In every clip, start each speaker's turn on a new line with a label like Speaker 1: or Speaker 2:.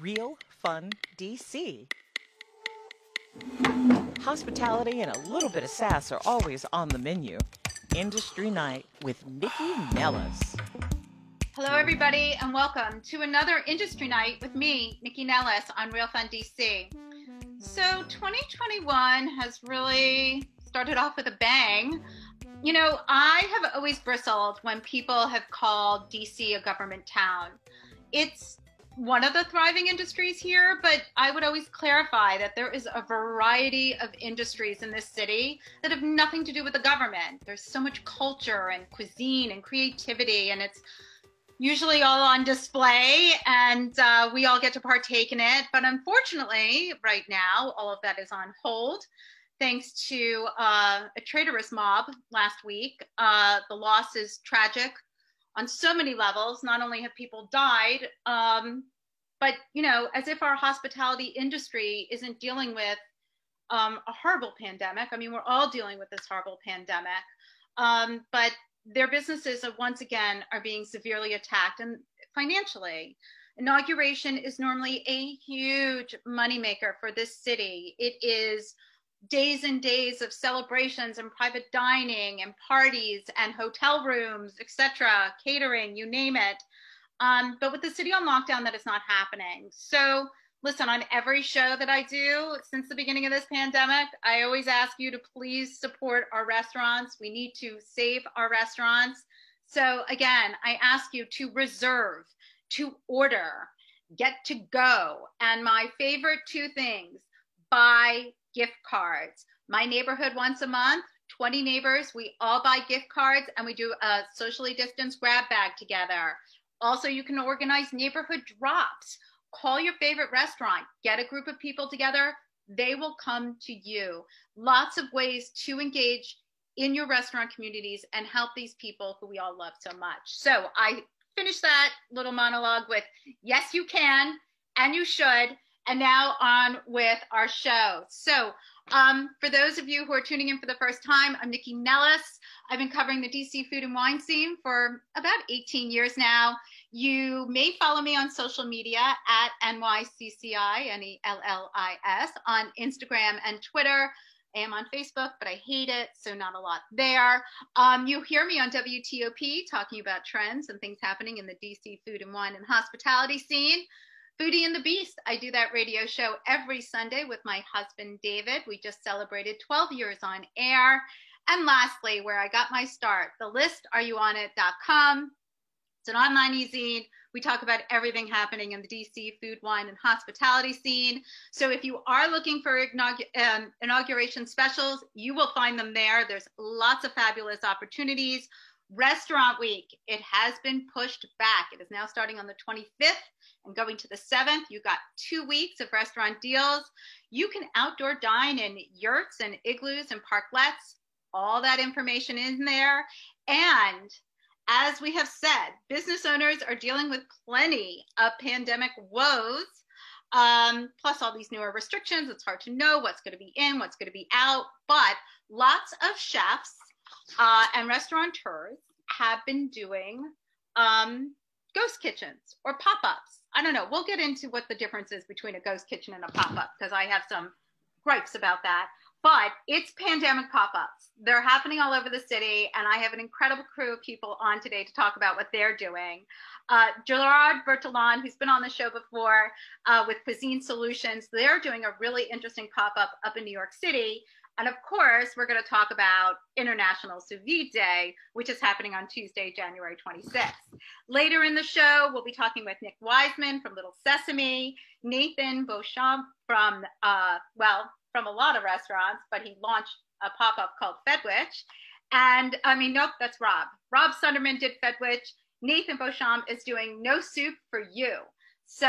Speaker 1: Real Fun DC. Hospitality and a little bit of sass are always on the menu. Industry Night with Nikki Nellis.
Speaker 2: Hello, everybody, and welcome to another Industry Night with me, Nikki Nellis, on Real Fun DC. So, 2021 has really started off with a bang. You know, I have always bristled when people have called DC a government town. It's one of the thriving industries here, but I would always clarify that there is a variety of industries in this city that have nothing to do with the government. There's so much culture and cuisine and creativity, and it's usually all on display, and uh, we all get to partake in it. But unfortunately, right now, all of that is on hold. Thanks to uh, a traitorous mob last week. Uh, the loss is tragic on so many levels. Not only have people died, um, but you know, as if our hospitality industry isn't dealing with um, a horrible pandemic. I mean, we're all dealing with this horrible pandemic, um, but their businesses are once again are being severely attacked and financially. Inauguration is normally a huge moneymaker for this city. It is days and days of celebrations and private dining and parties and hotel rooms, etc., catering, you name it. Um, but with the city on lockdown, that is not happening. So, listen, on every show that I do since the beginning of this pandemic, I always ask you to please support our restaurants. We need to save our restaurants. So, again, I ask you to reserve, to order, get to go. And my favorite two things buy gift cards. My neighborhood once a month, 20 neighbors, we all buy gift cards and we do a socially distanced grab bag together. Also, you can organize neighborhood drops. Call your favorite restaurant, get a group of people together. They will come to you. Lots of ways to engage in your restaurant communities and help these people who we all love so much. So I finished that little monologue with yes, you can and you should. And now on with our show. So, um, for those of you who are tuning in for the first time, I'm Nikki Nellis. I've been covering the DC food and wine scene for about 18 years now. You may follow me on social media at Nikki, N E L L I S, on Instagram and Twitter. I am on Facebook, but I hate it, so not a lot there. Um, you hear me on WTOP talking about trends and things happening in the DC food and wine and hospitality scene. Foodie and the Beast. I do that radio show every Sunday with my husband, David. We just celebrated 12 years on air. And lastly, where I got my start, the list, are you on it.com. It's an online e-zine. We talk about everything happening in the DC food, wine, and hospitality scene. So if you are looking for um, inauguration specials, you will find them there. There's lots of fabulous opportunities. Restaurant Week, it has been pushed back. It is now starting on the 25th and going to the 7th. You got two weeks of restaurant deals. You can outdoor dine in yurts and igloos and parklets. All that information in there. And as we have said, business owners are dealing with plenty of pandemic woes. Um, plus all these newer restrictions. It's hard to know what's going to be in, what's going to be out. But lots of chefs uh, and restaurateurs have been doing um, ghost kitchens or pop ups. I don't know. We'll get into what the difference is between a ghost kitchen and a pop up because I have some gripes about that. But it's pandemic pop ups. They're happening all over the city, and I have an incredible crew of people on today to talk about what they're doing. Uh, Gerard Bertholon, who's been on the show before uh, with Cuisine Solutions, they're doing a really interesting pop up up in New York City. And of course, we're going to talk about International Sous Vide Day, which is happening on Tuesday, January 26th. Later in the show, we'll be talking with Nick Wiseman from Little Sesame, Nathan Beauchamp from, uh, well, from a lot of restaurants, but he launched a pop up called Fedwich. And I mean, nope, that's Rob. Rob Sonderman did Fedwich. Nathan Beauchamp is doing No Soup for You. So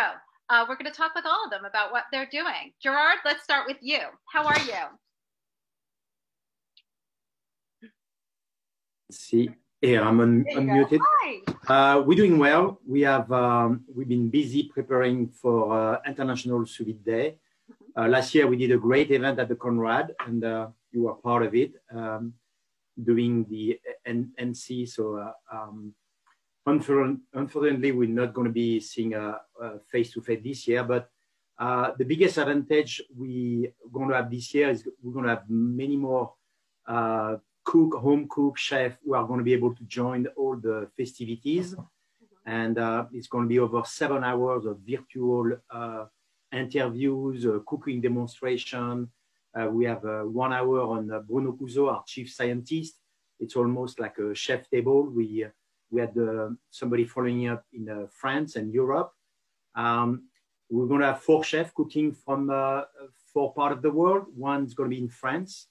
Speaker 2: uh, we're going to talk with all of them about what they're doing. Gerard, let's start with you. How are you?
Speaker 3: See, here I'm un unmuted. Uh, we're doing well. We have um, we've been busy preparing for uh, International Sous Vide Day. Uh, last year we did a great event at the Conrad, and uh, you were part of it, um, doing the N NC. So uh, um, unfortunately, we're not going to be seeing a face to face this year, but uh, the biggest advantage we're going to have this year is we're going to have many more uh, cook, home cook chef who are going to be able to join all the festivities. And uh, it's going to be over seven hours of virtual uh, interviews, uh, cooking demonstration. Uh, we have one hour on Bruno Goussault, our chief scientist. It's almost like a chef table. We, we had somebody following up in France and Europe. Um, we're going to have four chefs cooking from uh, four part of the world. One's going to be in France.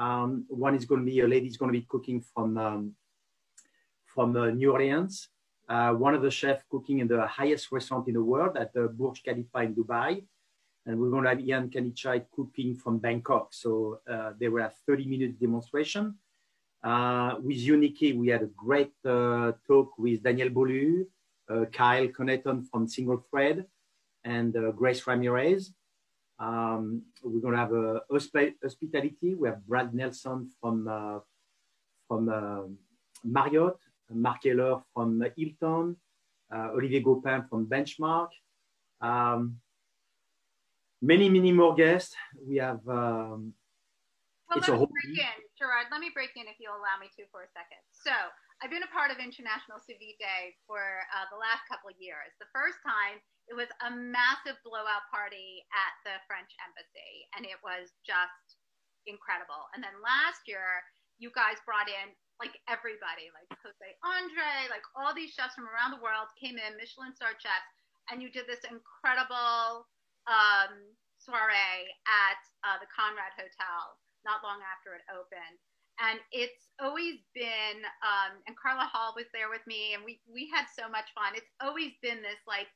Speaker 3: Um, one is going to be a lady's going to be cooking from um, from uh, New Orleans. Uh, one of the chefs cooking in the highest restaurant in the world at the Burj Khalifa in Dubai. And we're going to have Ian Kittichai cooking from Bangkok. So uh, they will have 30 minute demonstration. Uh, with Uniki, we had a great uh, talk with Daniel Boulud, uh, Kyle Connaughton from Single Thread, and Grace Ramirez. Um, we're going to have a hospitality. We have Brad Nelson from uh, from uh, Marriott, Mark Keller from Hilton, Olivier Gopin from Benchmark. Um, many, many more guests. We have. Um,
Speaker 2: well, let me break in, Gerard. Let me break in if you'll allow me to for a second. So, I've been a part of International Sous Vide Day for uh, the last couple of years. The first time it was a massive blowout party at the French embassy, and it was just incredible. And then last year, you guys brought in like everybody, like Jose Andre, like all these chefs from around the world came in, Michelin star chefs, and you did this incredible um, soiree at uh, the Conrad Hotel not long after it opened and it's always been um, and carla hall was there with me and we we had so much fun it's always been this like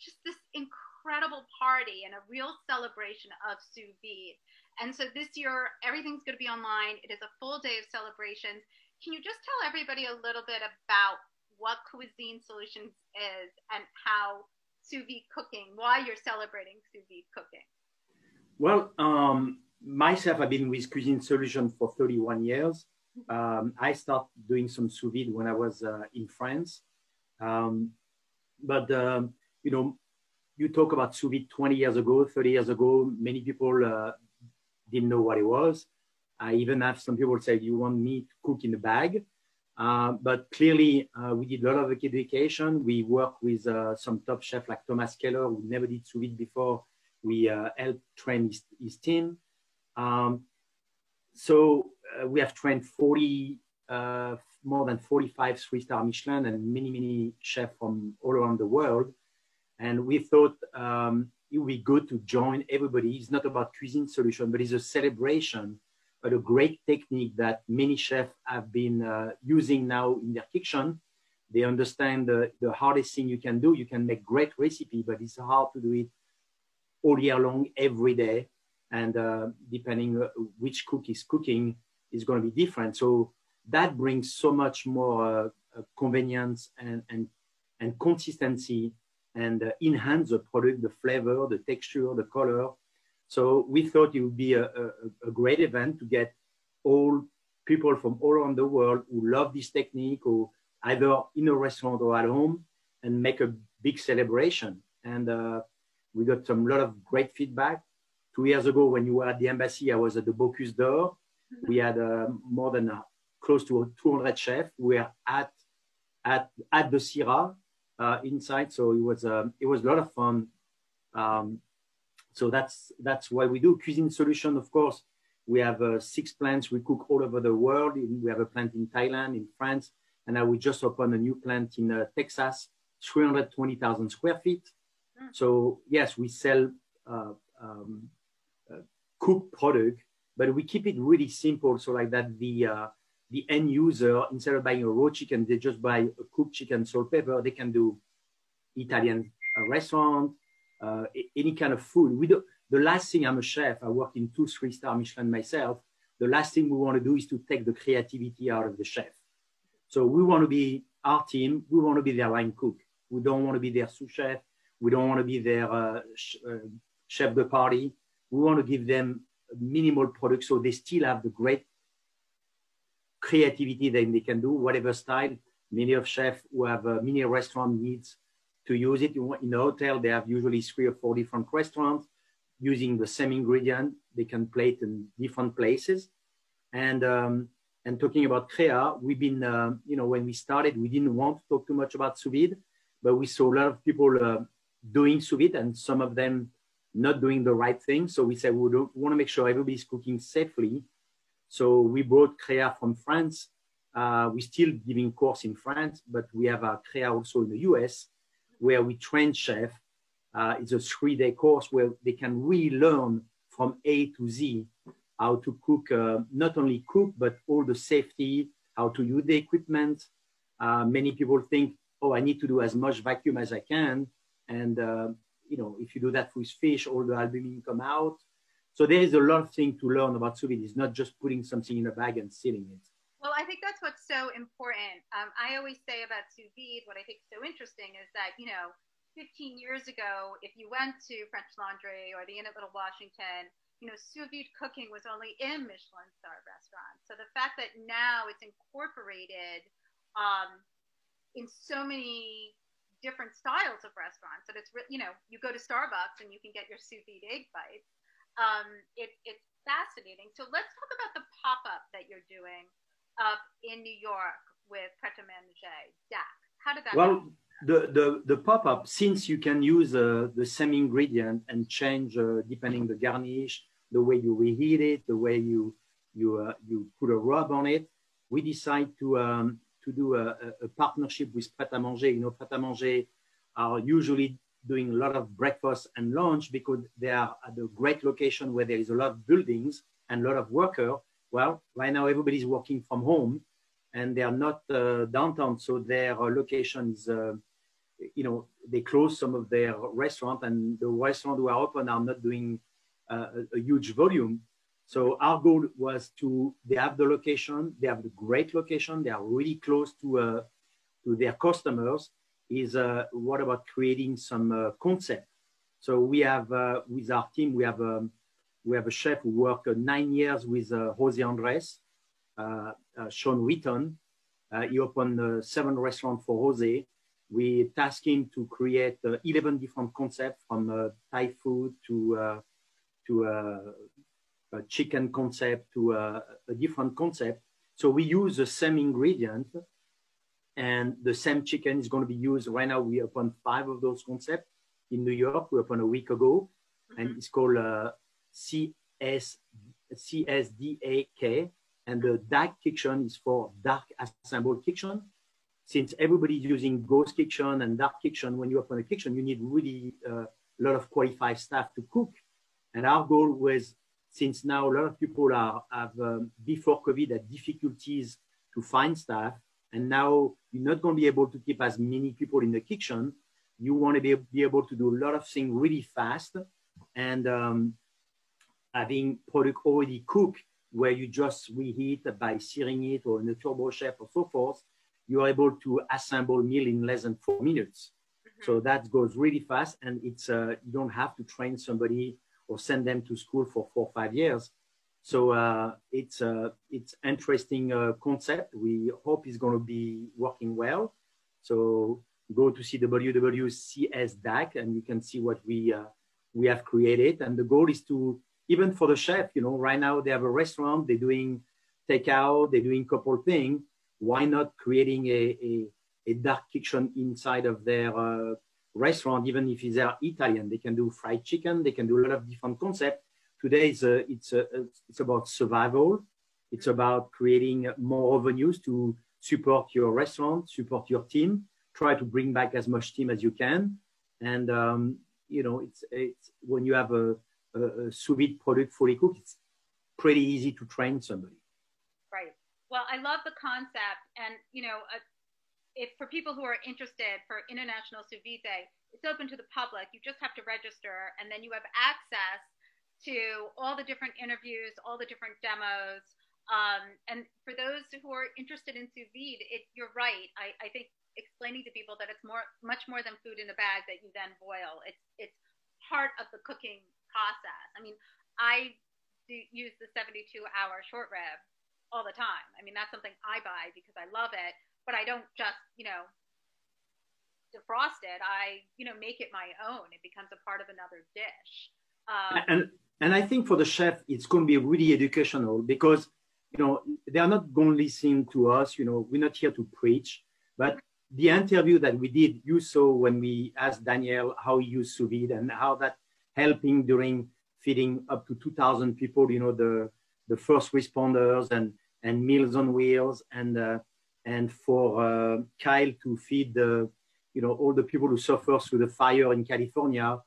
Speaker 2: just this incredible party and a real celebration of sous vide and so this year everything's going to be online it is a full day of celebrations can you just tell everybody a little bit about what cuisine solutions is and how sous vide cooking why you're celebrating sous vide cooking
Speaker 3: well um, myself, I've been with Cuisine Solutions for 31 years. Um, I started doing some sous vide when I was uh, in France. Um, but, um, you know, you talk about sous vide 20 years ago, 30 years ago, many people uh, didn't know what it was. I even have some people say, you want me to cook in a bag? Uh, but clearly, uh, we did a lot of education. We work with uh, some top chefs like Thomas Keller, who never did sous vide before. We uh, helped train his, his team. Um, so uh, we have trained 40, uh, more than 45 three-star Michelin and many, many chefs from all around the world. And we thought um, it would be good to join everybody. It's not about cuisine solution, but it's a celebration but a great technique that many chefs have been uh, using now in their kitchen. They understand the, the hardest thing you can do. You can make great recipe, but it's hard to do it all year long, every day and uh, depending uh, which cook is cooking is going to be different. So that brings so much more uh, uh convenience and, and, and consistency and uh, enhance the product, the flavor, the texture, the color. So we thought it would be a, a, a great event to get all people from all around the world who love this technique or either in a restaurant or at home and make a big celebration. And uh, we got some lot of great feedback two years ago when you were at the embassy, I was at the Bocuse d'Or. We had uh, more than uh, close to 200 chefs. We were at at at the Sirha uh, inside, so it was um, it was a lot of fun. Um, so that's that's why we do cuisine solution. Of course, we have uh, six plants. We cook all over the world. We have a plant in Thailand, in France, and now we just opened a new plant in uh, Texas, 320,000 square feet. Mm. So yes, we sell uh, um, cooked product, but we keep it really simple so like that the uh, the end user instead of buying a raw chicken, they just buy a cooked chicken, salt, pepper. They can do Italian uh, restaurant, uh, any kind of food. We do, the last thing I'm a chef. I work in two, three star Michelin myself. The last thing we want to do is to take the creativity out of the chef. So we want to be our team. We want to be their line cook. We don't want to be their sous chef. We don't want to be their uh, uh, chef de partie we want to give them minimal products so they still have the great creativity that they can do, whatever style. Many of chefs who have a mini restaurant needs to use it. In a hotel, they have usually three or four different restaurants using the same ingredient. They can plate in different places. And um, and talking about Crea, we've been, uh, you know, when we started, we didn't want to talk too much about sous vide, but we saw a lot of people uh, doing sous vide and some of them not doing the right thing. So we said we want to make sure everybody's cooking safely. So we brought Crea from France. Uh, we're still giving course in France, but we have a Crea also in the US where we train chef. Uh, it's a three-day course where they can really learn from A to Z how to cook, uh, not only cook, but all the safety, how to use the equipment. Uh, many people think, oh, I need to do as much vacuum as I can. And, uh, you know, if you do that with fish, all the albumin come out. So there is a lot of things to learn about sous vide. It's not just putting something in a bag and sealing it.
Speaker 2: Well, I think that's what's so important. Um, I always say about sous vide, what I think is so interesting is that, you know, 15 years ago, if you went to French Laundry or the Inn at Little Washington, you know, sous vide cooking was only in Michelin star restaurants. So the fact that now it's incorporated um, in so many different styles of restaurants that it's, you know, you go to Starbucks and you can get your sous vide egg bites um, it, it's fascinating. So let's talk about the pop up that you're doing up in New York with Pret a Manger, DAK. How did that
Speaker 3: well, happen? the, the, the pop up, since you can use uh, the same ingredient and change uh, depending the garnish, the way you reheat it, the way you, you, uh, you put a rub on it, we decide to, um, to do a, a, partnership with Pret a Manger. You know, Pret a Manger are usually doing a lot of breakfast and lunch because they are at a great location where there is a lot of buildings and a lot of worker. Well, right now everybody's working from home and they are not uh, downtown. So their uh, location is, uh, you know, they close some of their restaurant and the restaurants who are open are not doing uh, a, a huge volume. So our goal was to, they have the location, they have the great location, they are really close to, uh, to their customers is uh, what about creating some uh, concept? So we have uh, with our team, we have um, we have a chef who worked uh, nine years with uh, Jose Andres, uh, Sean Wheaton. he opened seven restaurants for Jose. We tasked him to create 11 different concepts from Thai food to to a chicken concept to a, a, different concept. So we use the same ingredient and the same chicken is going to be used right now. We opened five of those concepts in New York. We opened a week ago, mm-hmm. and it's called uh, CS CSDAK. And the dark kitchen is for dark assembled kitchen. Since everybody's using ghost kitchen and dark kitchen, when you open a kitchen, you need really uh, a lot of qualified staff to cook. And our goal was, since now a lot of people are have um, before COVID had difficulties to find staff, and now you're not going to be able to keep as many people in the kitchen. You want to be, be able to do a lot of things really fast and um, having product already cooked where you just reheat by searing it or in a turbo chef or so forth, you're able to assemble meal in less than four minutes. Mm-hmm. So that goes really fast and it's uh, you don't have to train somebody or send them to school for four or five years. So uh, it's uh, it's interesting uh, concept. We hope it's going to be working well. So go to see WWCS and you can see what we uh, we have created. And the goal is to even for the chef, you know, right now they have a restaurant, they're doing takeout, they're doing couple things. Why not creating a, a, a dark kitchen inside of their uh, restaurant, even if it's Italian? They can do fried chicken, they can do a lot of different concepts today it's, a, it's, a, it's about survival. It's about creating more revenues to support your restaurant, support your team, try to bring back as much team as you can. And, um, you know, it's, it's when you have a, a, a sous vide product fully cooked, it's pretty easy to train somebody.
Speaker 2: Right. Well, I love the concept. And, you know, uh, if for people who are interested for International Sous Vide it's open to the public. You just have to register and then you have access to all the different interviews, all the different demos. Um, and for those who are interested in sous vide, it, you're right. I, I think explaining to people that it's more, much more than food in a bag that you then boil. It's, it's part of the cooking process. I mean, I do use the 72 hour short rib all the time. I mean, that's something I buy because I love it. but I don't just, you know, defrost it. I, you know, make it my own. It becomes a part of another dish.
Speaker 3: Um, and and I think for the chef, it's going to be really educational because you know they are not going to listen to us. You know, we're not here to preach, but the interview that we did, you saw when we asked Daniel how he used sous vide and how that helping during feeding up to 2,000 people. You know, the the first responders and and Meals on Wheels and uh, and for uh, Kyle to feed the you know all the people who suffer through the fire in California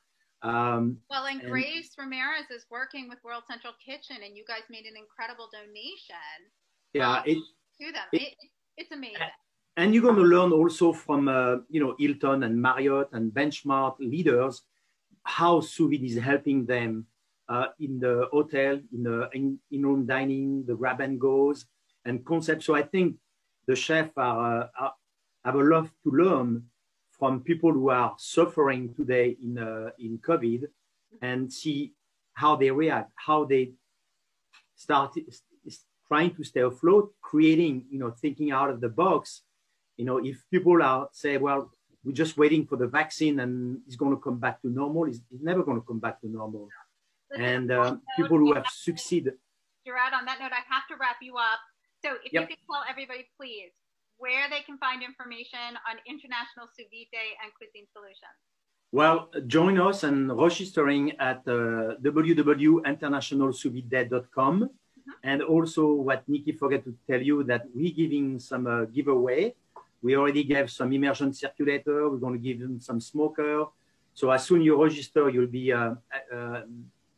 Speaker 2: um, well, and, and, Grace Ramirez is working with World Central Kitchen, and you guys made an incredible donation.
Speaker 3: Yeah, um, it,
Speaker 2: to them. It, it, it's amazing.
Speaker 3: And you're going to learn also from uh, you know Hilton and Marriott and benchmark leaders how sous vide is helping them uh, in the hotel, in the in, in dining, the grab and goes, and concepts. So I think the chefs are, uh, are have a lot to learn from people who are suffering today in, uh, in COVID and see how they react, how they start trying to stay afloat, creating, you know, thinking out of the box. You know, if people are say, well, we're just waiting for the vaccine and it's going to come back to normal, it's, it's never going to come back to normal. and uh, people who have succeeded.
Speaker 2: Gerard, on that note, I have to wrap you up. So if yep. you could tell everybody, please, where they can find information on International Sous Vide and Cuisine Solutions.
Speaker 3: Well, join us and registering at uh, www.internationalsousvide.com. Mm-hmm. And also what Nikki forgot to tell you that we're giving some uh, giveaway. We already gave some immersion circulator. We're going to give them some smoker. So as soon you register, you'll be uh, uh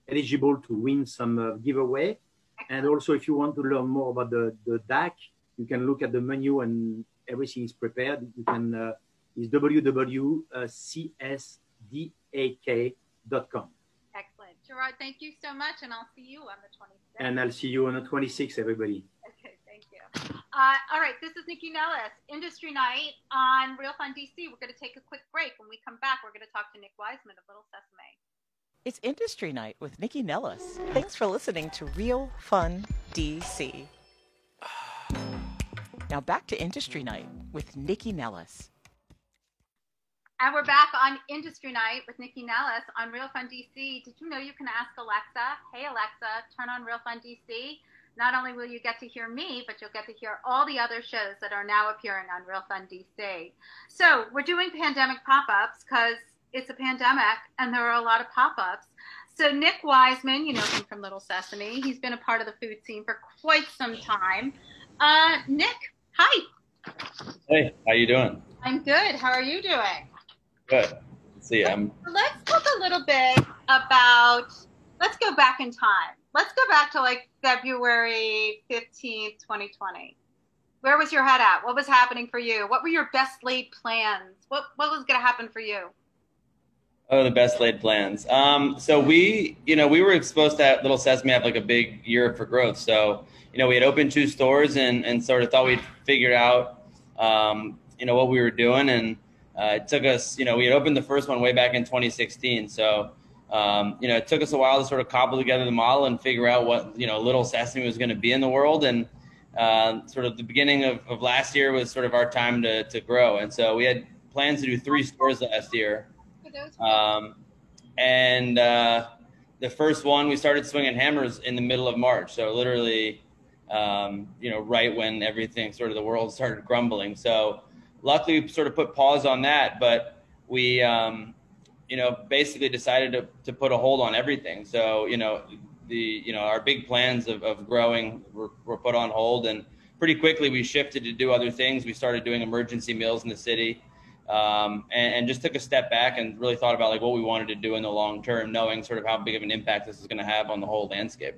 Speaker 3: eligible to win some uh, giveaway. And also, if you want to learn more about the, the DAK, you can look at the menu and everything is prepared. You can uh, is www.csdak.com.
Speaker 2: Excellent. Gerard, thank you so much, and I'll see you on the 26th.
Speaker 3: And I'll see you on the 26th, everybody.
Speaker 2: Okay, thank you. Uh, all right, this is Nikki Nellis, Industry Night on Real Fun DC. We're going to take a quick break. When we come back, we're going to talk to Nick Wiseman of Little Sesame.
Speaker 1: It's Industry Night with Nikki Nellis. Thanks for listening to Real Fun DC. Now back to Industry Night with Nikki Nellis.
Speaker 2: And we're back on Industry Night with Nikki Nellis on Real Fun DC. Did you know you can ask Alexa, hey Alexa, turn on Real Fun DC? Not only will you get to hear me, but you'll get to hear all the other shows that are now appearing on Real Fun DC. So we're doing pandemic pop-ups because it's a pandemic and there are a lot of pop-ups. So Nick Wiseman, you know him from Little Sesame. He's been a part of the food scene for quite some time. Uh, Nick, Hi.
Speaker 4: Hey, how you doing?
Speaker 2: I'm good. How are you doing?
Speaker 4: Good. Let's see, I'm.
Speaker 2: Let's talk a little bit about. Let's go back in time. Let's go back to like February 15th, 2020. Where was your head at? What was happening for you? What were your best laid plans? What What was going to happen for you?
Speaker 4: Oh, the best laid plans. Um, so we, you know, we were supposed to have Little Sesame have like a big year for growth. So you know, we had opened two stores and, and sort of thought we'd figured out, um, you know, what we were doing. And uh, it took us, you know, we had opened the first one way back in 2016. So, um, you know, it took us a while to sort of cobble together the model and figure out what, you know, Little Sesame was going to be in the world. And uh, sort of the beginning of, of last year was sort of our time to, to grow. And so we had plans to do three stores last year. Um, and uh, the first one, we started swinging hammers in the middle of March. So literally, um, you know, right when everything sort of the world started grumbling. So luckily, we sort of put pause on that, but we, um, you know, basically decided to, to put a hold on everything. So, you know, the, you know, our big plans of, of growing were, were put on hold and pretty quickly we shifted to do other things. We started doing emergency meals in the city. Um, and, and, just took a step back and really thought about like what we wanted to do in the long term, knowing sort of how big of an impact this is going to have on the whole landscape.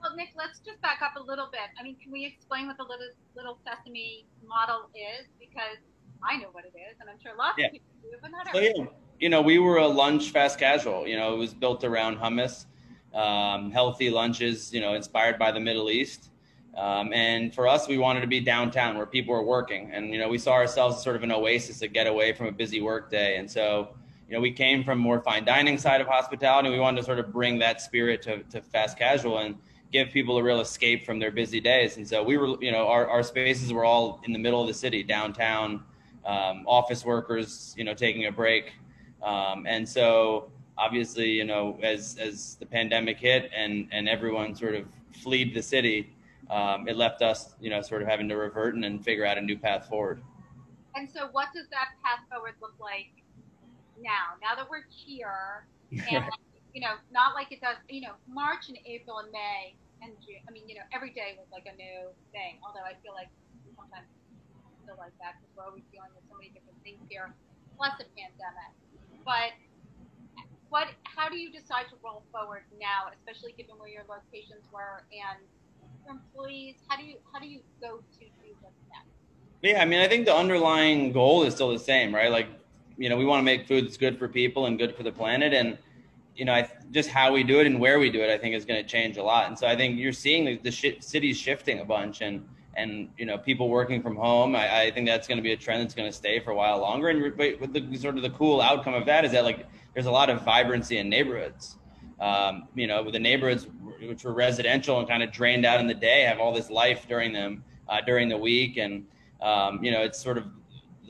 Speaker 2: Well, Nick, let's just back up a little bit. I mean, can we explain what the little, little Sesame model is? Because I know what it is, and I'm sure lots yeah. of people do, but not everyone. Yeah,
Speaker 4: you know, we were a lunch fast casual. You know, it was built around hummus, um, healthy lunches. You know, inspired by the Middle East. Um, and for us, we wanted to be downtown where people were working, and you know, we saw ourselves as sort of an oasis to get away from a busy work day. And so, you know, we came from more fine dining side of hospitality. We wanted to sort of bring that spirit to, to fast casual and give people a real escape from their busy days. And so we were, you know, our, our spaces were all in the middle of the city, downtown, um, office workers, you know, taking a break. Um, and so obviously, you know, as, as the pandemic hit and, and everyone sort of fled the city, um, it left us, you know, sort of having to revert and, and figure out a new path forward.
Speaker 2: And so what does that path forward look like now? Now that we're here and you know, not like it does, you know, March and April and May and June. I mean, you know, every day was like a new thing. Although I feel like sometimes feel like that because we're always dealing with so many different things here, plus a pandemic. But what? How do you decide to roll forward now, especially given where your locations were and employees? How do you how do you go to do next?
Speaker 4: Yeah, I mean, I think the underlying goal is still the same, right? Like, you know, we want to make food that's good for people and good for the planet, and you know, I, just how we do it and where we do it, I think is going to change a lot. And so I think you're seeing the, the sh- cities shifting a bunch and, and, you know, people working from home. I, I think that's going to be a trend that's going to stay for a while longer. And but the sort of the cool outcome of that is that like, there's a lot of vibrancy in neighborhoods. Um, you know, with the neighborhoods which were residential and kind of drained out in the day have all this life during them, uh, during the week. And, um, you know, it's sort of,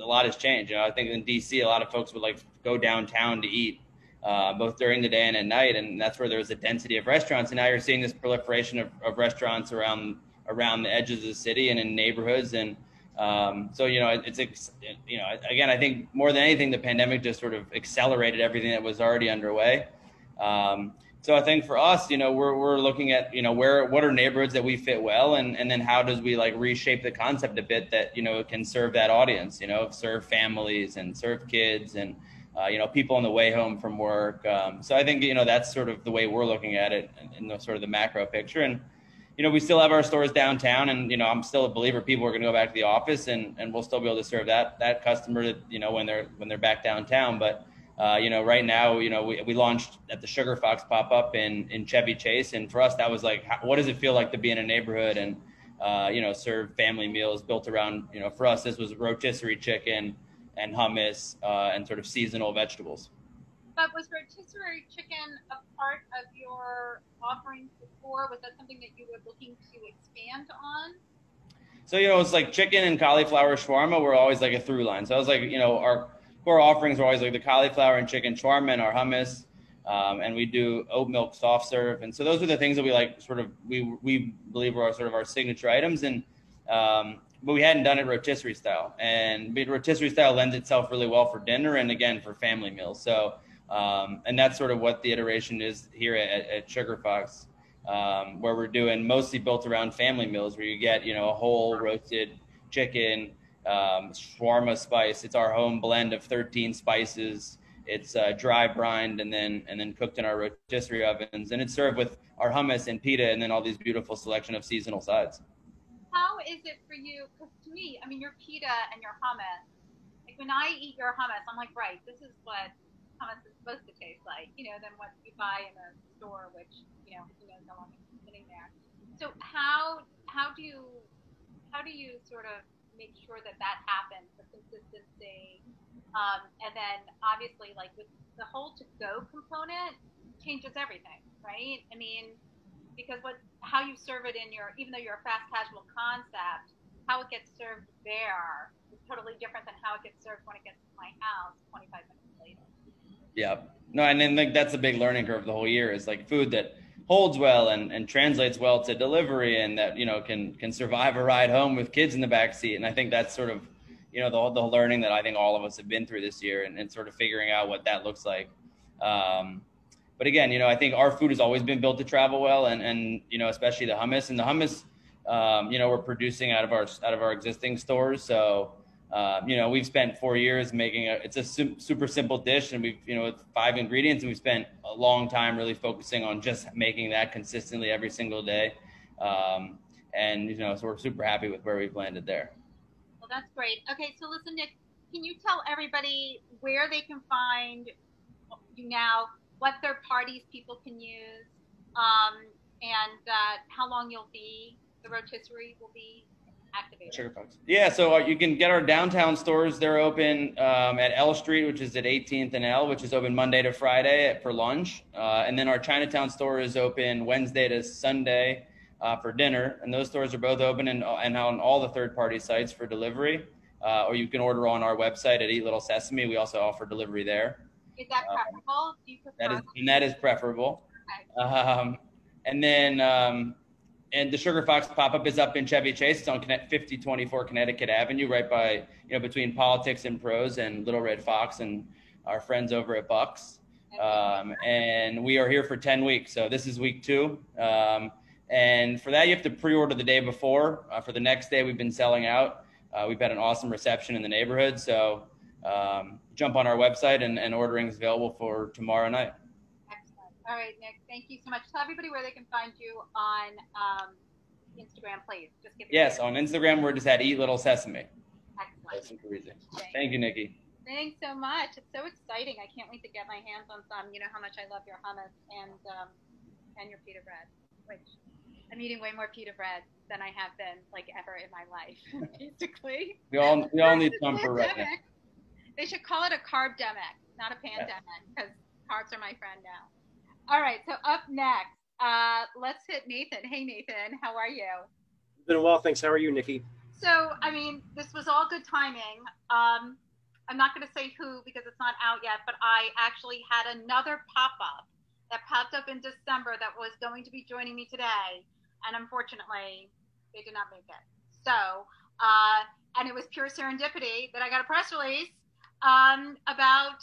Speaker 4: a lot has changed. You know, I think in DC, a lot of folks would like go downtown to eat uh, both during the day and at night, and that's where there was a density of restaurants. And now you're seeing this proliferation of, of restaurants around around the edges of the city and in neighborhoods. And um, so, you know, it, it's you know, again, I think more than anything, the pandemic just sort of accelerated everything that was already underway. Um, so I think for us, you know, we're we're looking at you know where what are neighborhoods that we fit well, and and then how does we like reshape the concept a bit that you know can serve that audience, you know, serve families and serve kids and uh, you know, people on the way home from work. Um, so I think, you know, that's sort of the way we're looking at it in, the sort of the macro picture. And, you know, we still have our stores downtown and, you know, I'm still a believer people are going to go back to the office and, and we'll still be able to serve that, that customer, you know, when they're, when they're back downtown. But, uh, you know, right now, you know, we, we launched at the Sugar Fox pop up in, in Chevy Chase. And for us, that was like, how, what does it feel like to be in a neighborhood and, uh, you know, serve family meals built around, you know, for us, this was rotisserie chicken, and hummus uh, and sort of seasonal vegetables.
Speaker 2: But was rotisserie chicken a part of your offerings before? Was that something that you were looking to expand on?
Speaker 4: So you know, it's like chicken and cauliflower shawarma were always like a through line. So I was like, you know, our core offerings were always like the cauliflower and chicken shawarma our hummus, um, and we do oat milk soft serve. And so those are the things that we like, sort of, we we believe are sort of our signature items. And um, but we hadn't done it rotisserie style. And rotisserie style lends itself really well for dinner and again for family meals. So, um, and that's sort of what the iteration is here at, at Sugar Fox, um, where we're doing mostly built around family meals, where you get you know a whole roasted chicken, um, shawarma spice. It's our home blend of 13 spices. It's uh, dry brined and then and then cooked in our rotisserie ovens, and it's served with our hummus and pita, and then all these beautiful selection of seasonal sides
Speaker 2: how is it for you? Because to me, I mean, your pita and your hummus, like when I eat your hummus, I'm like, right, this is what hummus is supposed to taste like, you know, than what you buy in a store, which, you know, who knows how long it's sitting there. So how, how do you, how do you sort of make sure that that happens, the consistency? Um, and then obviously like with the whole to go component changes everything, right? I mean, because what how you serve it in your even though you're a fast casual concept, how it gets served there is totally different than how it gets served when it gets to my house 25 minutes later.
Speaker 4: Yeah. No, and then like that's a big learning curve the whole year is like food that holds well and, and translates well to delivery and that you know can can survive a ride home with kids in the back seat. And i think that's sort of you know the, the learning that i think all of us have been through this year and, and sort of figuring out what that looks like. Um, but again, you know, I think our food has always been built to travel well, and and you know, especially the hummus. And the hummus, um, you know, we're producing out of our out of our existing stores. So, uh, you know, we've spent four years making a. It's a super simple dish, and we've you know with five ingredients, and we've spent a long time really focusing on just making that consistently every single day. Um, and you know, so we're super happy with where we've landed there.
Speaker 2: Well, that's great. Okay, so listen, Nick, can you tell everybody where they can find you now? what third parties people can use, um, and uh, how long you'll be, the rotisserie will be activated?
Speaker 4: Sugar. Yeah, so uh, you can get our downtown stores. They're open um, at L Street, which is at 18th and L, which is open Monday to Friday at, for lunch. Uh, and then our Chinatown store is open Wednesday to Sunday uh, for dinner. And those stores are both open and, and on all the third party sites for delivery. Uh, or you can order on our website at Eat Little Sesame. We also offer delivery there.
Speaker 2: Is that
Speaker 4: Um,
Speaker 2: preferable? Do you prefer?
Speaker 4: That is, and that is preferable. Um, and then, um, and the Sugar Fox pop-up is up in Chevy Chase. It's on Conne- 5024 Connecticut Avenue, right by, you know, between Politics and Prose and Little Red Fox and our friends over at Buck's. Um, and we are here for 10 weeks. So this is week two. Um, and for that, you have to pre-order the day before. Uh, for the next day, we've been selling out. Uh, we've had an awesome reception in the neighborhood. So um, jump on our website and, and ordering is available for tomorrow night.
Speaker 2: All right, Nick. Thank you so much. Tell everybody where they can find you on um, Instagram, please. Just give.
Speaker 4: Yes, on Instagram, we're just at Eat Little Sesame.
Speaker 2: Excellent.
Speaker 4: Easy. Thank you, Nikki.
Speaker 2: Thanks so much. It's so exciting. I can't wait to get my hands on some. You know how much I love your hummus and um, and your pita bread, which I'm eating way more pita bread than I have been like ever in my life, basically.
Speaker 4: We all we all need some for right now.
Speaker 2: They should call it a carb demic, not a pandemic, because carbs are my friend now. All right, so up next, uh, let's hit Nathan. Hey, Nathan, how are you?
Speaker 5: Been well, thanks. How are you, Nikki?
Speaker 2: So, I mean, this was all good timing. Um, I'm not going to say who because it's not out yet, but I actually had another pop up that popped up in December that was going to be joining me today. And unfortunately, they did not make it. So, uh, and it was pure serendipity that I got a press release um, about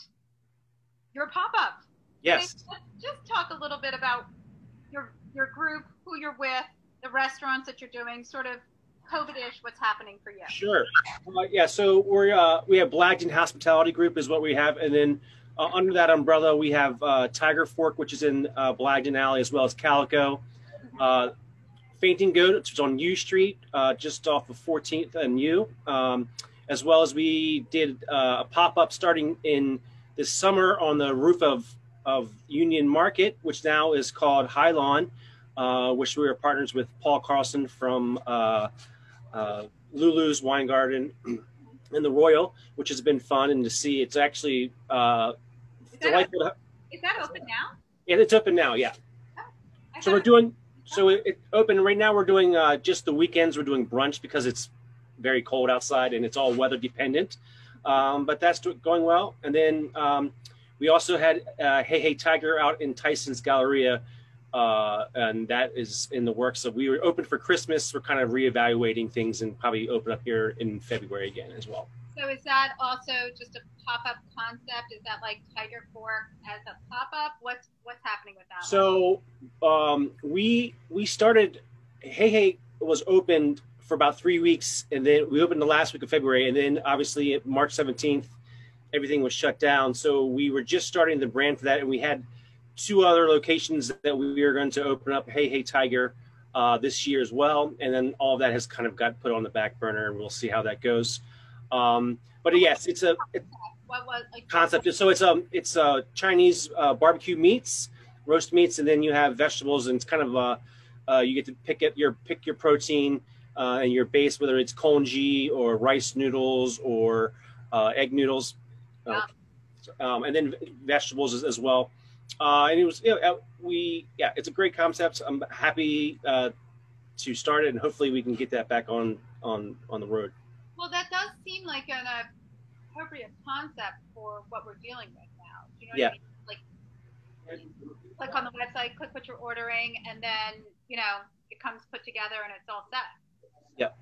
Speaker 2: your pop up.
Speaker 5: Yes.
Speaker 2: Just, just talk a little bit about your your group, who you're with, the restaurants that you're doing, sort of COVID-ish, what's happening for you.
Speaker 5: Sure. Uh, yeah. So we're uh, we have Blagden Hospitality Group is what we have, and then uh, under that umbrella we have uh, Tiger Fork, which is in uh, Blagden Alley, as well as Calico. Uh, Fainting Goat, which is on U Street, uh, just off of 14th and U. Um, as well as we did uh, a pop up starting in this summer on the roof of of Union Market, which now is called Hi-Lawn, uh, which we are partners with Paul Carlson from uh, uh, Lulu's Wine Garden and the Royal, which has been fun and to see. It's actually uh,
Speaker 2: Is
Speaker 5: delightful. To,
Speaker 2: is that open now?
Speaker 5: yeah, it's open now. Yeah.
Speaker 2: I
Speaker 5: So we're doing. So it, it open right now. We're doing uh, just the weekends. We're doing brunch because it's very cold outside and it's all weather dependent. Um, but that's going well. And then um, we also had uh, Hey Hey Tiger out in Tysons Galleria, uh, and that is in the works. So we were open for Christmas. We're kind of reevaluating things and probably open up here in February again as well.
Speaker 2: So is that also just a pop-up concept? Is that like Tiger Fork as a pop-up? What's what's happening with that?
Speaker 5: So um, we we started. Hey Hey was opened for about three weeks, and then we opened the last week of February, and then obviously March seventeenth, everything was shut down. So we were just starting the brand for that, and we had two other locations that we were going to open up. Hey Hey Tiger. Uh, this year as well, and then all of that has kind of got put on the back burner, and we'll see how that goes. Um, but yes, it's a it,
Speaker 2: was like
Speaker 5: concept. So it's um it's uh Chinese uh, barbecue meats, roast meats, and then you have vegetables, and it's kind of uh, uh you get to pick it your pick your protein uh, and your base, whether it's congee or rice noodles or uh, egg noodles, uh, um, and then vegetables as, as well. Uh, and it was you know, we yeah it's a great concept. I'm happy uh, to start it, and hopefully we can get that back on on on the road.
Speaker 2: Well, that does seem like an uh, appropriate concept for what we're dealing with now. Do you know
Speaker 5: Yeah.
Speaker 2: I mean? Like, click on the website, click what you're ordering, and then you know it comes put together and it's all set.
Speaker 5: Yep.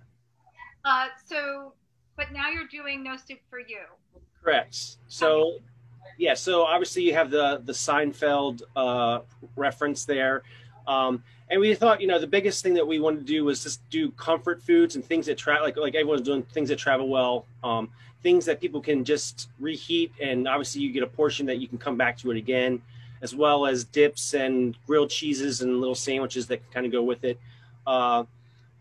Speaker 2: Uh, so, but now you're doing no soup for you.
Speaker 5: Correct. So, yeah. So obviously you have the the Seinfeld uh, reference there, um, and we thought you know the biggest thing that we wanted to do was just do comfort foods and things that travel like like everyone's doing things that travel well, um, things that people can just reheat, and obviously you get a portion that you can come back to it again, as well as dips and grilled cheeses and little sandwiches that can kind of go with it. Uh,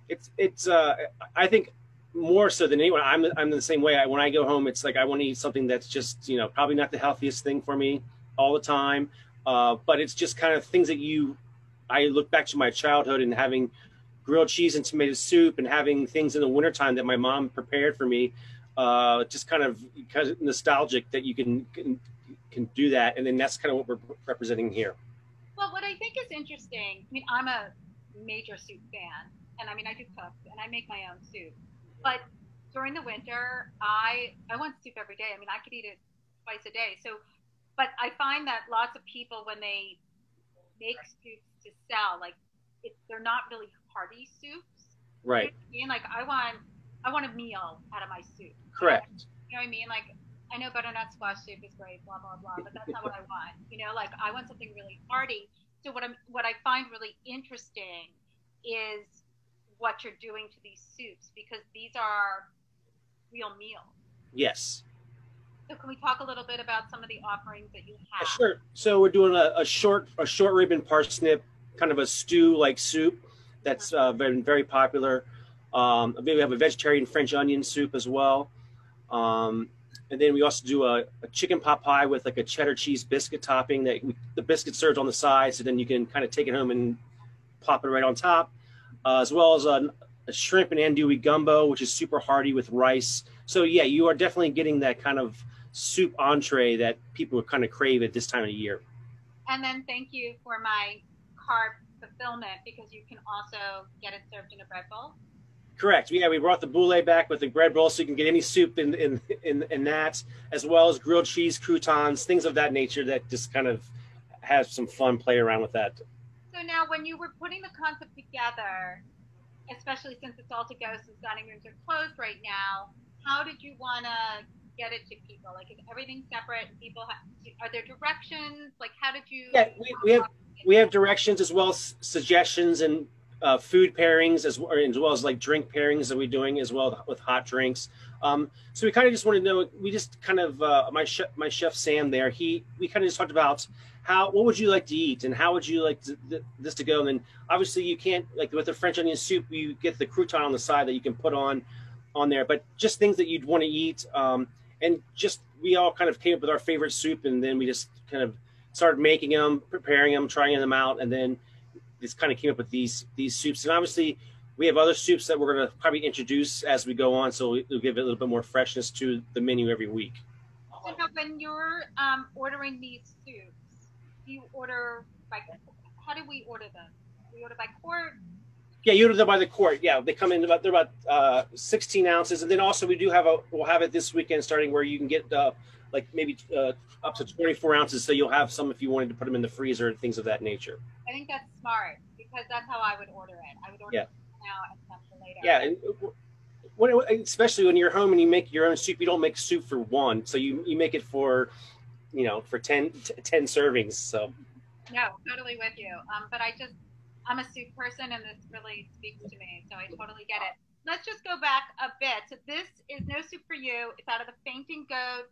Speaker 5: it's it's uh, I think more so than anyone. I'm I'm the same way. I, when I go home, it's like I want to eat something that's just you know probably not the healthiest thing for me all the time, uh, but it's just kind of things that you. I look back to my childhood and having grilled cheese and tomato soup and having things in the wintertime that my mom prepared for me. Uh, just kind of kind of nostalgic that you can, can can do that, and then that's kind of what we're representing here.
Speaker 2: Well, what I think is interesting. I mean, I'm a major soup fan, and I mean, I do cook and I make my own soup, but during the winter, I I want soup every day. I mean, I could eat it twice a day. So, but I find that lots of people when they make soups to sell, like it, they're not really hearty soups.
Speaker 5: Right.
Speaker 2: You know I mean, like I want I want a meal out of my soup.
Speaker 5: Correct.
Speaker 2: You know what I mean? Like I know butternut squash soup is great, blah blah blah, but that's not what I want. You know, like I want something really hearty. So what I'm what I find really interesting is what you're doing to these soups because these are real meals.
Speaker 5: Yes.
Speaker 2: So can we talk a little bit about some of the offerings that you have?
Speaker 5: Sure. So we're doing a, a, short a short rib and parsnip, kind of a stew like soup that's uh, been very popular. Um, we have a vegetarian French onion soup as well. Um, and then we also do a, a, chicken pot pie with like a cheddar cheese biscuit topping that we, the biscuit serves on the side, so then you can kind of take it home and pop it right on top, uh, as well as a, a, shrimp and andouille gumbo, which is super hearty with rice. So yeah, you are definitely getting that kind of soup entree that people would kind of crave at this time of year.
Speaker 2: And then thank you for my carb fulfillment because you can also get it served in a bread bowl.
Speaker 5: Correct. Yeah, we brought the boule back with the bread bowl, so you can get any soup in in in, in that, as well as grilled cheese, croutons, things of that nature that just kind of have some fun play around with that.
Speaker 2: So now, when you were putting the concept together, especially since it's all to go, since dining rooms are closed right now, how did you want to get it to people? Like, is everything separate? People have, are there directions? Like, how did you?
Speaker 5: Yeah, we, we have we have directions as well as suggestions and uh, food pairings as as well as like drink pairings that we're doing as well with hot drinks. Um, so we kind of just wanted to know. We just kind of uh, my chef, my chef Sam there. He we kind of just talked about how what would you like to eat and how would you like to, this to go. And then obviously you can't like with the French onion soup, you get the crouton on the side that you can put on on there. But just things that you'd want to eat. Um, and just we all kind of came up with our favorite soup, and then we just kind of started making them, preparing them, trying them out, and then this kind of came up with these these soups. And obviously, we have other soups that we're going to probably introduce as we go on, so we'll give it a little bit more freshness to the menu every week.
Speaker 2: So when you're um, ordering these soups, do you order by how do we order them? We order by quart.
Speaker 5: Yeah, you order them by the quart. Yeah, they come in about they're about uh, 16 ounces, and then also we do have a we'll have it this weekend starting where you can get uh, like maybe uh, up to 24 ounces. So you'll have some if you wanted to put them in the freezer and things of that nature.
Speaker 2: I think that's smart because that's how I would order it. I would order
Speaker 5: yeah.
Speaker 2: It and some for later.
Speaker 5: Yeah, and uh, when, especially when you're home and you make your own soup, you don't make soup for one, so you you make it for, you know, for 10, 10 servings. So.
Speaker 2: No, totally with you. Um, but I just I'm a soup person, and this really speaks to me, so I totally get it. Let's just go back a bit. So this is no soup for you. It's out of the Fainting Goat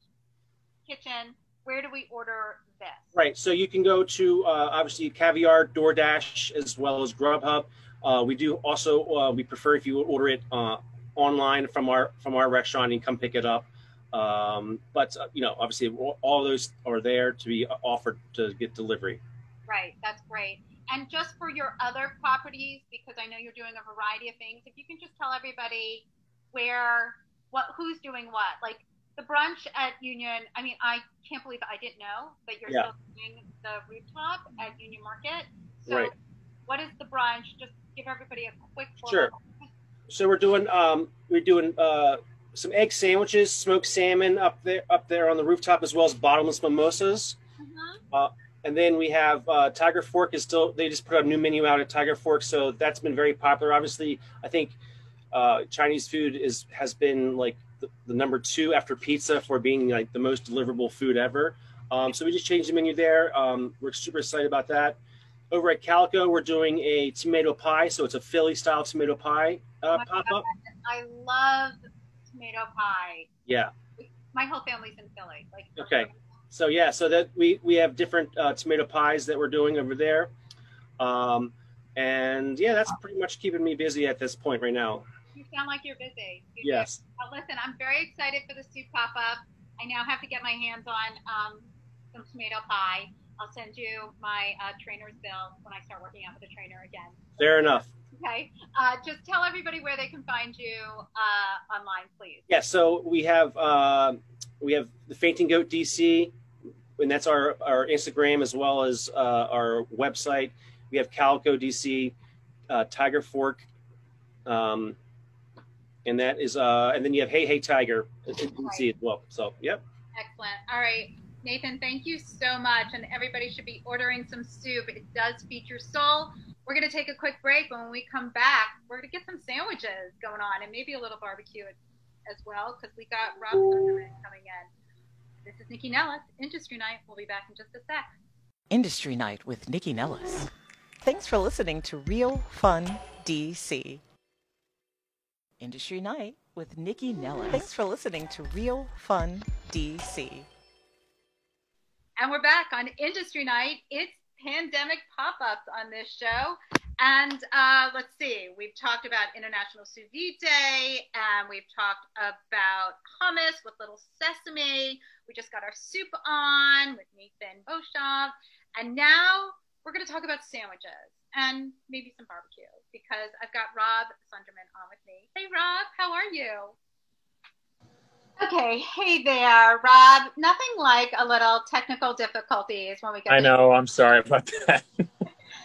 Speaker 2: kitchen, where do we order this?
Speaker 5: Right. So you can go to uh, obviously Caviar, DoorDash, as well as Grubhub. Uh, we do also uh, we prefer if you order it uh, online from our from our restaurant and come pick it up. Um, but uh, you know, obviously, all those are there to be offered to get delivery.
Speaker 2: Right. That's great. And just for your other properties, because I know you're doing a variety of things, if you can just tell everybody where, what, who's doing what, like the brunch at Union, I mean, I can't believe I didn't know that you're yeah. still doing the rooftop at Union Market. So, right. what is the brunch? Just give everybody a quick.
Speaker 5: Sure. So we're doing um, we're doing uh, some egg sandwiches, smoked salmon up there up there on the rooftop, as well as bottomless mimosas. Mm-hmm. Uh, and then we have uh, Tiger Fork is still they just put a new menu out at Tiger Fork, so that's been very popular. Obviously, I think uh, Chinese food is has been like the, the, number two after pizza for being like the most deliverable food ever. Um, so we just changed the menu there. Um, we're super excited about that. Over at Calico, we're doing a tomato pie. So it's a Philly style tomato pie uh, pop up.
Speaker 2: I love tomato pie.
Speaker 5: Yeah.
Speaker 2: My whole family's in Philly. Like
Speaker 5: okay. So yeah, so that we we have different uh, tomato pies that we're doing over there. Um, and yeah, that's pretty much keeping me busy at this point right now.
Speaker 2: You sound like you're busy.
Speaker 5: You yes.
Speaker 2: Well, listen, I'm very excited for the soup pop up. I now have to get my hands on um, some tomato pie. I'll send you my uh, trainer's bill when I start working out with a trainer again.
Speaker 5: Fair enough.
Speaker 2: Okay. Uh, just tell everybody where they can find you uh, online, please.
Speaker 5: Yeah. So we have uh, we have the Fainting Goat DC, and that's our our Instagram as well as uh, our website. We have Calico DC, uh, Tiger Fork, um, and that is uh, and then you have Hey Hey Tiger DC as well. So yep.
Speaker 2: Excellent. All right. Nathan, thank you so much. And everybody should be ordering some soup. It does feed your soul. We're going to take a quick break. But when we come back, we're going to get some sandwiches going on and maybe a little barbecue as well because we got Rob coming in. This is Nikki Nellis, Industry Night. We'll be back in just a sec.
Speaker 1: Industry Night with Nikki Nellis. Thanks for listening to Real Fun DC. Industry Night with Nikki Nellis. Thanks for listening to Real Fun DC.
Speaker 2: And we're back on Industry Night. It's pandemic pop ups on this show. And uh, let's see, we've talked about International Sous Vide Day, and we've talked about hummus with little sesame. We just got our soup on with Nathan Beauchamp. And now we're going to talk about sandwiches and maybe some barbecue because I've got Rob Sonderman on with me. Hey, Rob, how are you? Okay, hey there, Rob. Nothing like a little technical difficulties when we get.
Speaker 6: I know. I'm sorry about that.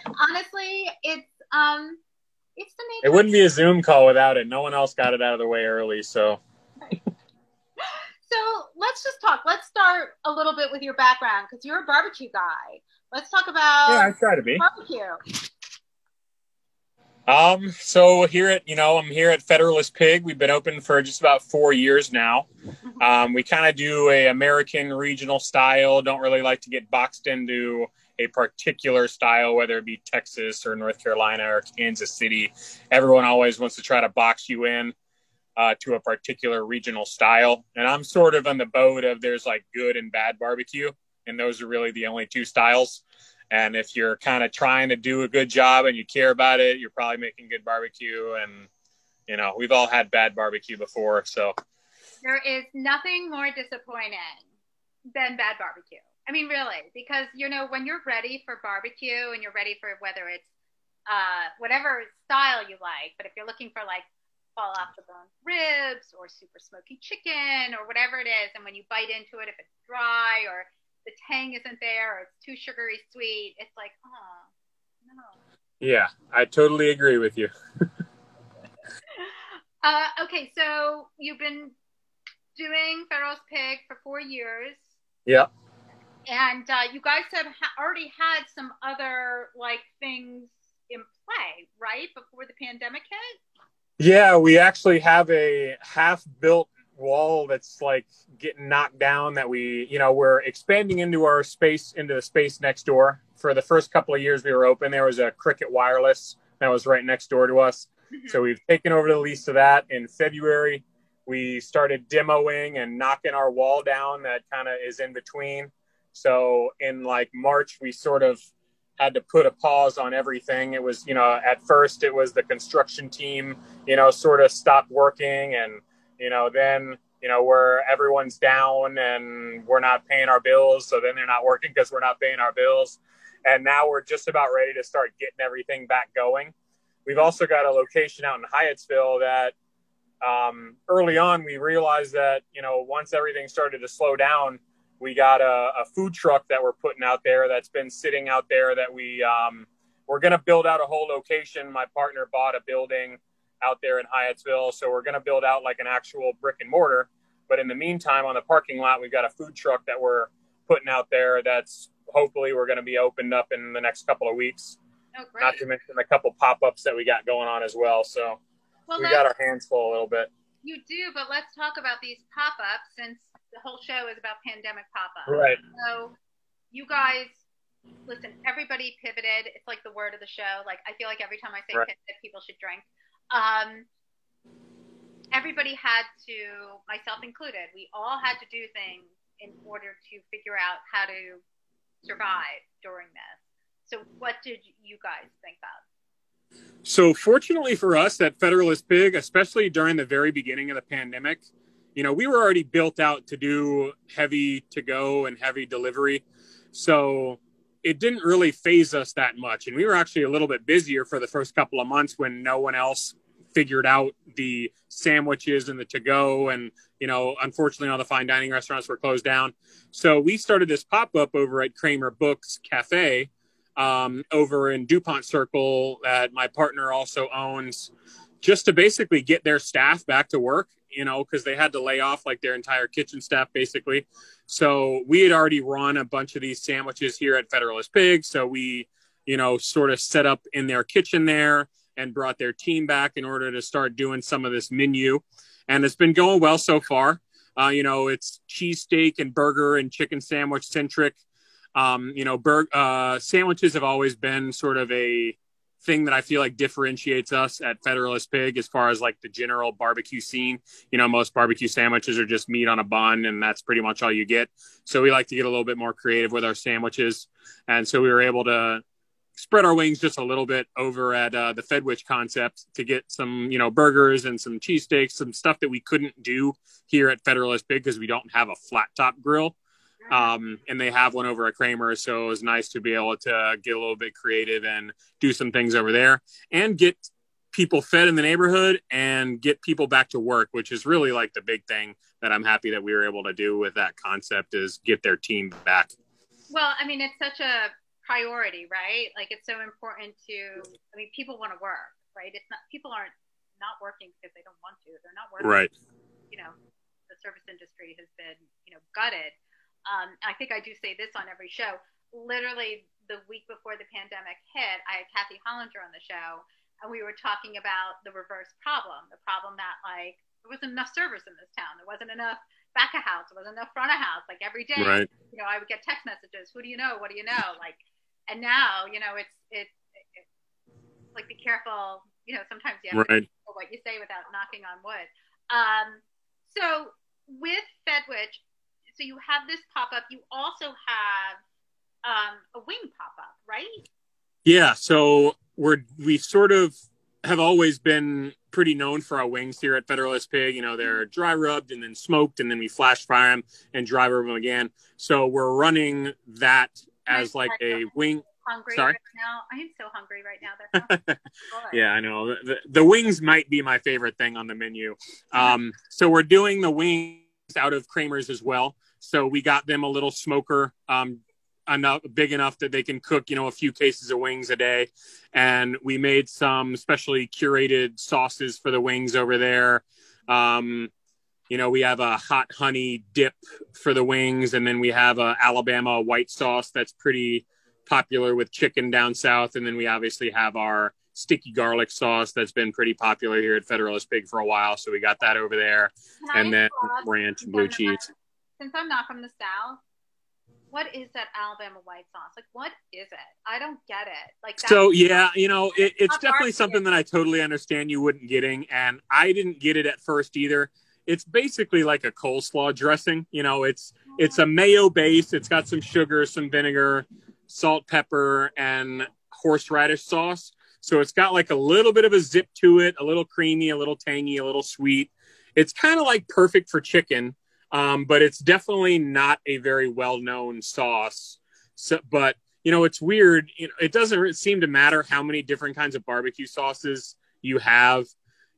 Speaker 2: Honestly, it's um, it's the
Speaker 6: nature. It wouldn't be a Zoom call without it. No one else got it out of the way early, so.
Speaker 2: so let's just talk. Let's start a little bit with your background because you're a barbecue guy. Let's talk about.
Speaker 6: Yeah, I try to be
Speaker 2: barbecue.
Speaker 6: Um, so here at, you know, I'm here at Federalist Pig. We've been open for just about four years now. Um, we kind of do a American regional style. Don't really like to get boxed into a particular style, whether it be Texas or North Carolina or Kansas City. Everyone always wants to try to box you in uh, to a particular regional style. And I'm sort of on the boat of there's like good and bad barbecue, and those are really the only two styles. And if you're kind of trying to do a good job and you care about it, you're probably making good barbecue. And, you know, we've all had bad barbecue before. So
Speaker 2: there is nothing more disappointing than bad barbecue. I mean, really, because, you know, when you're ready for barbecue and you're ready for whether it's uh, whatever style you like, but if you're looking for like fall off the bone ribs or super smoky chicken or whatever it is, and when you bite into it, if it's dry or the tang isn't there or it's too sugary sweet. It's like, oh, no.
Speaker 6: Yeah, I totally agree with you.
Speaker 2: uh, okay, so you've been doing Federalist Pig for four years.
Speaker 6: Yeah.
Speaker 2: And uh, you guys have ha- already had some other like things in play, right, before the pandemic hit?
Speaker 6: Yeah, we actually have a half built wall that's like getting knocked down that we you know we're expanding into our space into the space next door. For the first couple of years we were open there was a cricket wireless that was right next door to us. Mm-hmm. so we've taken over the lease of that. In february we started demoing and knocking our wall down that kind of is in between. So in like march we sort of had to put a pause on everything. It was you know at first it was the construction team you know sort of stopped working and you know, then, you know, where everyone's down and we're not paying our bills. So then they're not working because we're not paying our bills. And now we're just about ready to start getting everything back going. We've also got a location out in Hyattsville that um, early on we realized that, you know, once everything started to slow down, we got a, a food truck that we're putting out there that's been sitting out there that we, um, we're going to build out a whole location. My partner bought a building out there in Hyattsville. So we're going to build out like an actual brick and mortar. But in the meantime, on the parking lot, we've got a food truck that we're putting out there that's hopefully we're going to be opened up in the next couple of weeks.
Speaker 2: Oh,
Speaker 6: Not to mention a couple pop ups that we got going on as well. So well, we got our hands full a little bit.
Speaker 2: You do, but let's talk about these pop ups since the whole show is about pandemic pop ups.
Speaker 6: Right.
Speaker 2: So you guys listen, everybody pivoted. It's like the word of the show. Like I feel like every time I say right. pivot, people should drink um, everybody had to, myself included, we all had to do things in order to figure out how to survive during this. So, what did you guys think of?
Speaker 6: So, fortunately for us at Federalist Pig, especially during the very beginning of the pandemic, you know, we were already built out to do heavy to go and heavy delivery. So, it didn't really phase us that much. And we were actually a little bit busier for the first couple of months when no one else figured out the sandwiches and the to go. And, you know, unfortunately, all the fine dining restaurants were closed down. So we started this pop up over at Kramer Books Cafe um, over in DuPont Circle that my partner also owns just to basically get their staff back to work you know, because they had to lay off like their entire kitchen staff basically. So we had already run a bunch of these sandwiches here at Federalist Pig. So we, you know, sort of set up in their kitchen there and brought their team back in order to start doing some of this menu. And it's been going well so far. Uh, you know, it's cheesesteak and burger and chicken sandwich centric. Um, you know, bur- uh, sandwiches have always been sort of a thing that I feel like differentiates us at Federalist Pig as far as like the general barbecue scene. You know, most barbecue sandwiches are just meat on a bun and that's pretty much all you get. So we like to get a little bit more creative with our sandwiches. And so we were able to spread our wings just a little bit over at uh, the Fedwich concept to get some, you know, burgers and some cheesesteaks, some stuff that we couldn't do here at Federalist Pig because we don't have a flat top grill um, and they have one over at Kramer. So it was nice to be able to get a little bit creative and do some things over there and get people fed in the neighborhood and get people back to work, which is really like the big thing that I'm happy that we were able to do with that concept is get their team back.
Speaker 2: Well, I mean, it's such a priority, right? Like it's so important to, I mean, people want to work, right? It's not, people aren't not working because they don't want to. They're not working.
Speaker 6: Right.
Speaker 2: You know, the service industry has been, you know, gutted um, I think I do say this on every show. Literally the week before the pandemic hit, I had Kathy Hollinger on the show, and we were talking about the reverse problem, the problem that like there wasn't enough servers in this town, there wasn't enough back of house, there wasn't enough front of house. Like every day,
Speaker 6: right.
Speaker 2: you know, I would get text messages. Who do you know? What do you know? Like, and now, you know, it's it's, it's like be careful. You know, sometimes you have right. to be what you say without knocking on wood. Um, so with Fedwich, so you have this pop up. You also have um, a wing pop up, right?
Speaker 6: Yeah. So we're we sort of have always been pretty known for our wings here at Federalist Pig. You know, they're dry rubbed and then smoked, and then we flash fry them and dry rub them again. So we're running that as like a wing.
Speaker 2: Hungry Sorry? right now. I am so hungry right now.
Speaker 6: yeah, I know. The, the, wings might be my favorite thing on the menu. Um, so we're doing the wings out of Kramer's as well. So we got them a little smoker, um, enough big enough that they can cook, you know, a few cases of wings a day. And we made some specially curated sauces for the wings over there. Um, you know, we have a hot honey dip for the wings, and then we have a Alabama white sauce that's pretty popular with chicken down south. And then we obviously have our sticky garlic sauce that's been pretty popular here at Federalist Pig for a while. So we got that over there, and then ranch and blue cheese
Speaker 2: since I'm not from the South, what is that Alabama white sauce? Like, what is it? I don't get it. Like,
Speaker 6: so yeah, you know, it, it's definitely something that I totally understand you wouldn't getting, and I didn't get it at first either. It's basically like a coleslaw dressing. You know, it's it's a mayo base. It's got some sugar, some vinegar, salt, pepper, and horseradish sauce. So it's got like a little bit of a zip to it, a little creamy, a little tangy, a little sweet. It's kind of like perfect for chicken um, but it's definitely not a very well known sauce. So, but you know, it's weird. You know, it doesn't seem to matter how many different kinds of barbecue sauces you have.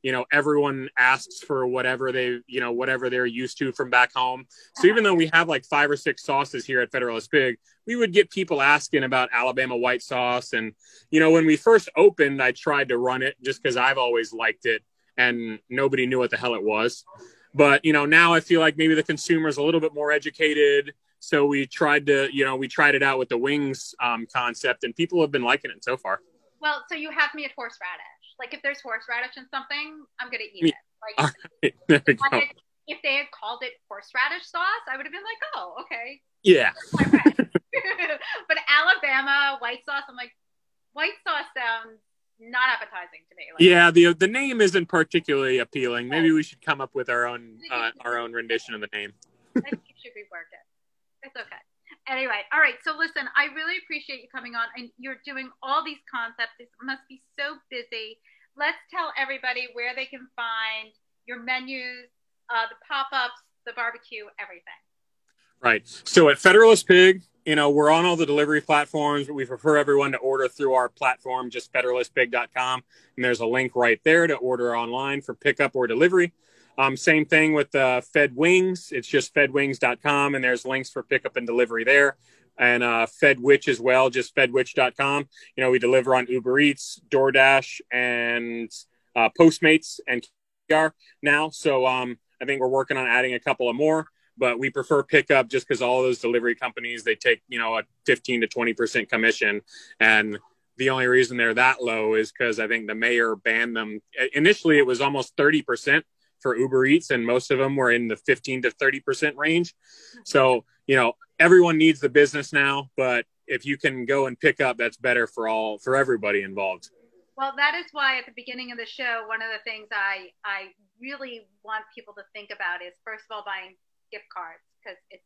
Speaker 6: You know, everyone asks for whatever they, you know, whatever they're used to from back home. So even though we have like five or six sauces here at Federalist Pig, we would get people asking about Alabama white sauce. And, you know, when we first opened, I tried to run it just because I've always liked it and nobody knew what the hell it was. But you know, now I feel like maybe the consumer is a little bit more educated. So we tried to, you know, we tried it out with the wings um, concept, and people have been liking it so far.
Speaker 2: Well, so you have me at horseradish. Like if there's horseradish in something, I'm gonna eat it. Like
Speaker 6: right, there
Speaker 2: if, had, if they had called it horseradish sauce, I would have been like, oh, okay.
Speaker 6: Yeah.
Speaker 2: but Alabama white sauce, I'm like, white sauce sounds not appetizing to me.
Speaker 6: Like, yeah, the the name isn't particularly appealing. Maybe we should come up with our own uh, our own rendition of the name.
Speaker 2: I think it should rework it. It's okay. Anyway, all right. So listen, I really appreciate you coming on, and you're doing all these concepts. It must be so busy. Let's tell everybody where they can find your menus, uh, the pop ups, the barbecue, everything.
Speaker 6: Right. So at Federalist Pig, you know, we're on all the delivery platforms, but we prefer everyone to order through our platform, just federalistpig.com. And there's a link right there to order online for pickup or delivery. Um, same thing with uh, Fed Wings. It's just fedwings.com, and there's links for pickup and delivery there. And uh, Fedwich as well, just fedwich.com. You know, we deliver on Uber Eats, DoorDash, and uh, Postmates and Caviar now. So um, I think we're working on adding a couple of more but we prefer pickup just because all those delivery companies they take you know a 15 to 20 percent commission. And the only reason they're that low is because i think the mayor banned them. Initially it was almost 30 percent for uber eats and most of them were in the 15 to 30 percent range. So you know everyone needs the business now but if you can go and pick up that's better for all for everybody involved.
Speaker 2: Well that is why at the beginning of the show one of the things i i really want people to think about is first of all buying gift cards because it's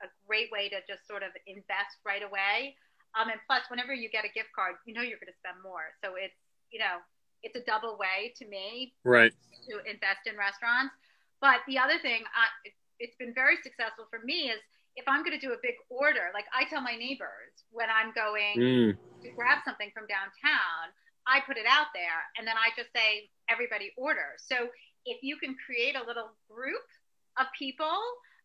Speaker 2: a great way to just sort of invest right away. Um, and plus, whenever you get a gift card, you know you're going to spend more. So it's, you know, it's a double way to me
Speaker 6: right.
Speaker 2: to invest in restaurants. But the other thing, uh, it, it's been very successful for me is if I'm going to do a big order, like I tell my neighbors when I'm going mm. to grab something from downtown, I put it out there and then I just say, everybody order. So if you can create a little group of people,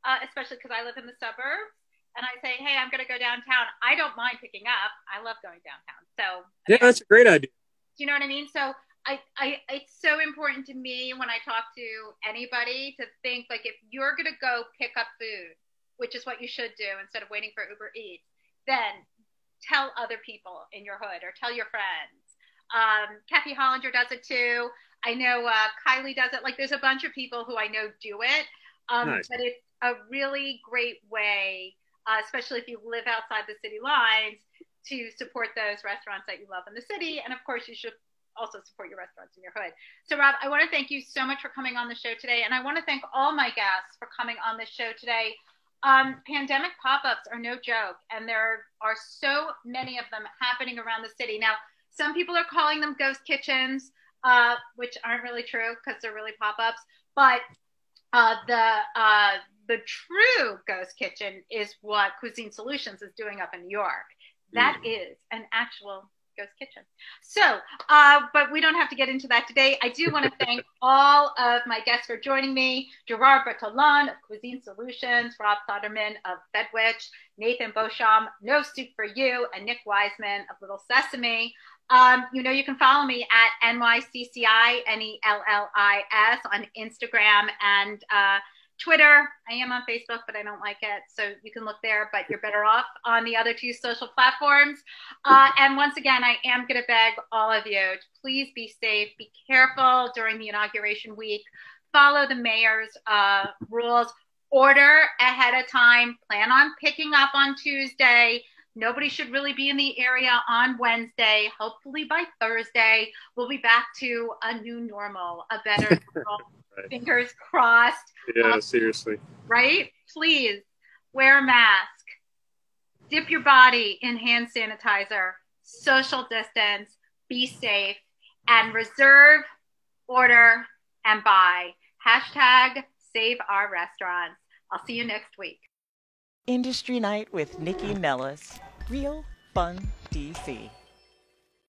Speaker 2: uh, especially because I live in the suburbs, and I say, hey, I'm going to go downtown. I don't mind picking up. I love going downtown. So
Speaker 6: yeah, that's a great idea.
Speaker 2: Do you know what I mean? So I, I, it's so important to me when I talk to anybody to think like if you're going to go pick up food, which is what you should do instead of waiting for Uber Eats, then tell other people in your hood or tell your friends. Um, Kathy Hollinger does it too. I know uh, Kylie does it. Like there's a bunch of people who I know do it. Um, nice. But it's a really great way, uh, especially if you live outside the city lines, to support those restaurants that you love in the city. And of course, you should also support your restaurants in your hood. So, Rob, I want to thank you so much for coming on the show today. And I want to thank all my guests for coming on the show today. Um, pandemic pop ups are no joke, and there are so many of them happening around the city. Now, some people are calling them ghost kitchens, uh, which aren't really true because they're really pop ups. But uh, the uh, the true ghost kitchen is what Cuisine Solutions is doing up in New York. That mm. is an actual ghost kitchen. So, uh, but we don't have to get into that today. I do want to thank all of my guests for joining me: Gerard Bertholon of Cuisine Solutions, Rob Sonderman of Fedwich, Nathan Beauchamp, No Soup for You, and Nick Wiseman of Little Sesame. Um, you know, you can follow me at NYCCI, N-E-L-L-I-S on Instagram and uh, Twitter. I am on Facebook, but I don't like it. So you can look there, but you're better off on the other two social platforms. Uh, and once again, I am going to beg all of you to please be safe, be careful during the inauguration week, follow the mayor's uh, rules, order ahead of time, plan on picking up on Tuesday Nobody should really be in the area on Wednesday. Hopefully by Thursday, we'll be back to a new normal, a better normal. right. Fingers crossed.
Speaker 6: Yeah, um, seriously.
Speaker 2: Right? Please wear a mask, dip your body in hand sanitizer, social distance, be safe, and reserve, order, and buy. Hashtag save our restaurants. I'll see you next week.
Speaker 1: Industry Night with Nikki Nellis. Real Fun DC.